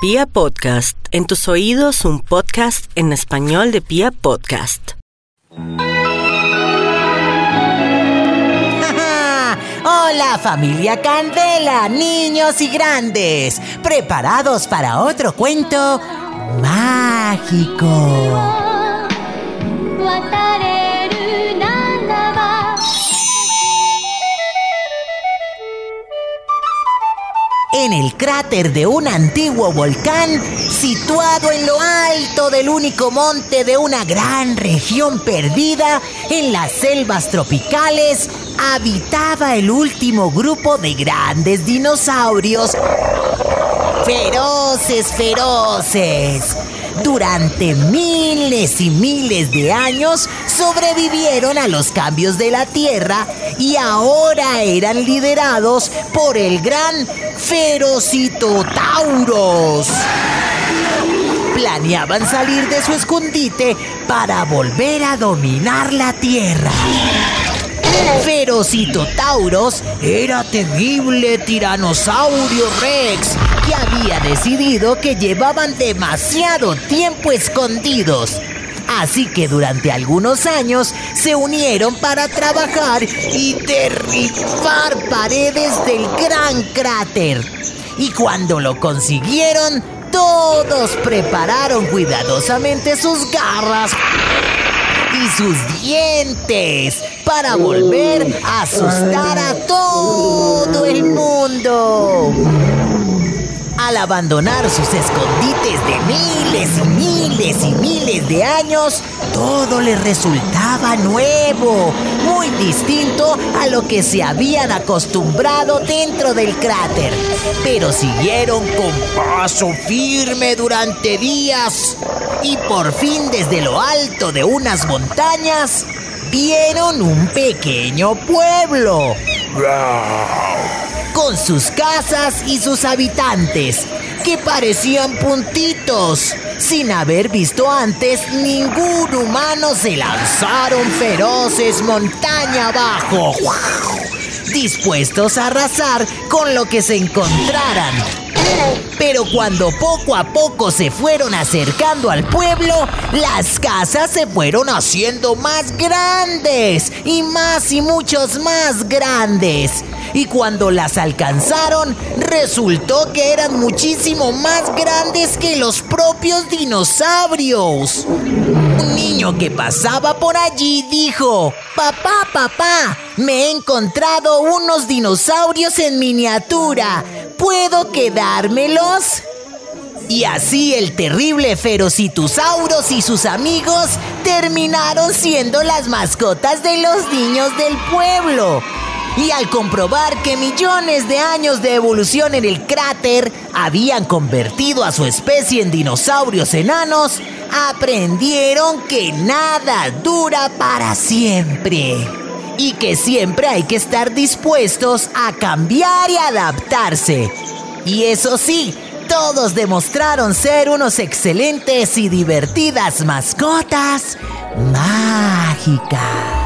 Pia Podcast, en tus oídos un podcast en español de Pia Podcast. Hola familia Candela, niños y grandes, preparados para otro cuento mágico. Cráter de un antiguo volcán situado en lo alto del único monte de una gran región perdida en las selvas tropicales, habitaba el último grupo de grandes dinosaurios. Feroces, feroces durante miles y miles de años sobrevivieron a los cambios de la Tierra y ahora eran liderados por el gran Ferocitotauros. Planeaban salir de su escondite para volver a dominar la Tierra. Ferocitotauros era temible tiranosaurio rex que había decidido que llevaban demasiado tiempo escondidos. Así que durante algunos años se unieron para trabajar y derribar paredes del gran cráter. Y cuando lo consiguieron, todos prepararon cuidadosamente sus garras y sus dientes para volver a asustar a todo el mundo. Abandonar sus escondites de miles y miles y miles de años, todo les resultaba nuevo, muy distinto a lo que se habían acostumbrado dentro del cráter. Pero siguieron con paso firme durante días y por fin desde lo alto de unas montañas vieron un pequeño pueblo con sus casas y sus habitantes, que parecían puntitos. Sin haber visto antes, ningún humano se lanzaron feroces montaña abajo, dispuestos a arrasar con lo que se encontraran. Pero cuando poco a poco se fueron acercando al pueblo, las casas se fueron haciendo más grandes y más y muchos más grandes y cuando las alcanzaron resultó que eran muchísimo más grandes que los propios dinosaurios. Un niño que pasaba por allí dijo, papá, papá, me he encontrado unos dinosaurios en miniatura, ¿puedo quedármelos? Y así el terrible Ferocitusauros y sus amigos terminaron siendo las mascotas de los niños del pueblo. Y al comprobar que millones de años de evolución en el cráter habían convertido a su especie en dinosaurios enanos, aprendieron que nada dura para siempre. Y que siempre hay que estar dispuestos a cambiar y adaptarse. Y eso sí, todos demostraron ser unos excelentes y divertidas mascotas mágicas.